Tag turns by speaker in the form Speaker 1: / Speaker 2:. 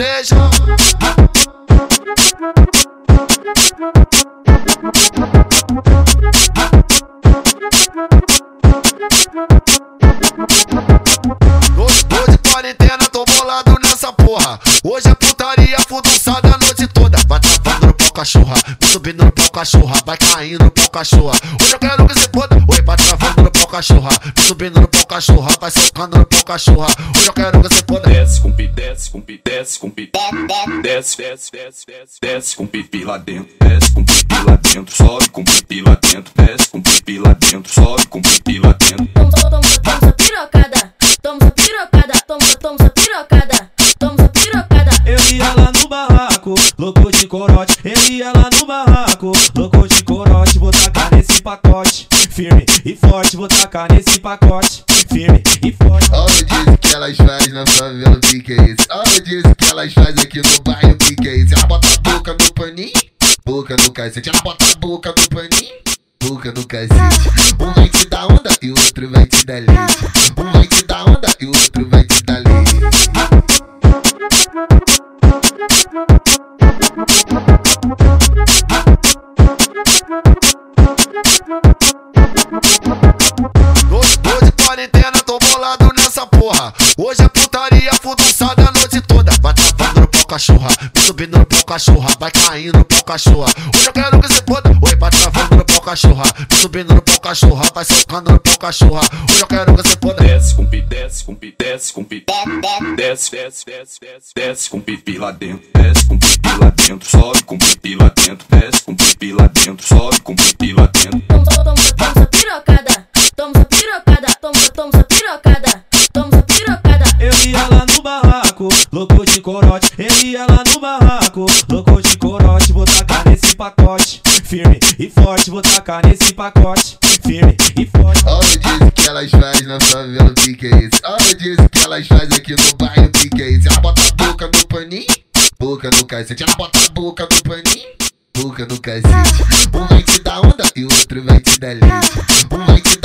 Speaker 1: breja. Tô, tô de quarentena, tô bolado nessa porra. Hoje é subindo no pau cachorra, vai caindo no pau cachorra. Hoje eu quero que se foda. Oi, vai travando no pau cachorra, subindo no pau cachorra, vai socando no pau cachorra. Hoje eu quero que se foda.
Speaker 2: Desce com pipi, desce com pipi, desce com pipi. Desce, desce, desce, desce, desce com pipi lá dentro. Desce com pipi lá dentro, sobe com pipi lá dentro. Desce com pipi lá dentro, sobe com pipi lá dentro.
Speaker 3: Corote. Eu ia lá no barraco, louco de corote. Vou tacar nesse pacote, firme e forte. Vou tacar nesse pacote, firme e forte.
Speaker 1: Olha o disso que elas fazem na favela, o que é isso? Olha o disso que elas fazem aqui no bairro, o que é isso? Ela bota a boca no paninho, boca no cacete. Ela bota a boca no paninho, boca no cacete. Um vai te dar onda cachorra, vai subindo no pau cachorra, vai caindo no pau cachorra. Hoje eu quero que se foda. Oi, vai travando no pau cachorra, vai subindo no pau cachorra, vai socando no pau cachorra. Hoje eu quero que se foda.
Speaker 2: Desce com pipi, desce com pipi, desce com pipi. Desce, desce, desce, desce, desce com pipi lá dentro. Desce com pipi lá dentro, sobe com pipi lá dentro. Desce com pipi lá dentro, sobe com pipi
Speaker 3: barraco, louco de corote. Eu ia lá no barraco, louco de corote. Vou tacar nesse pacote, firme e forte. Vou tacar nesse pacote, firme e forte.
Speaker 1: Olha o que elas fazem na favela, o que é isso? Olha o que elas fazem aqui no bairro, o que que é isso? Ela bota a boca no paninho, boca no cacete. Ela bota a boca no paninho, boca no cacete. Um vai te dar onda e o outro vai te dar leite. Um vai te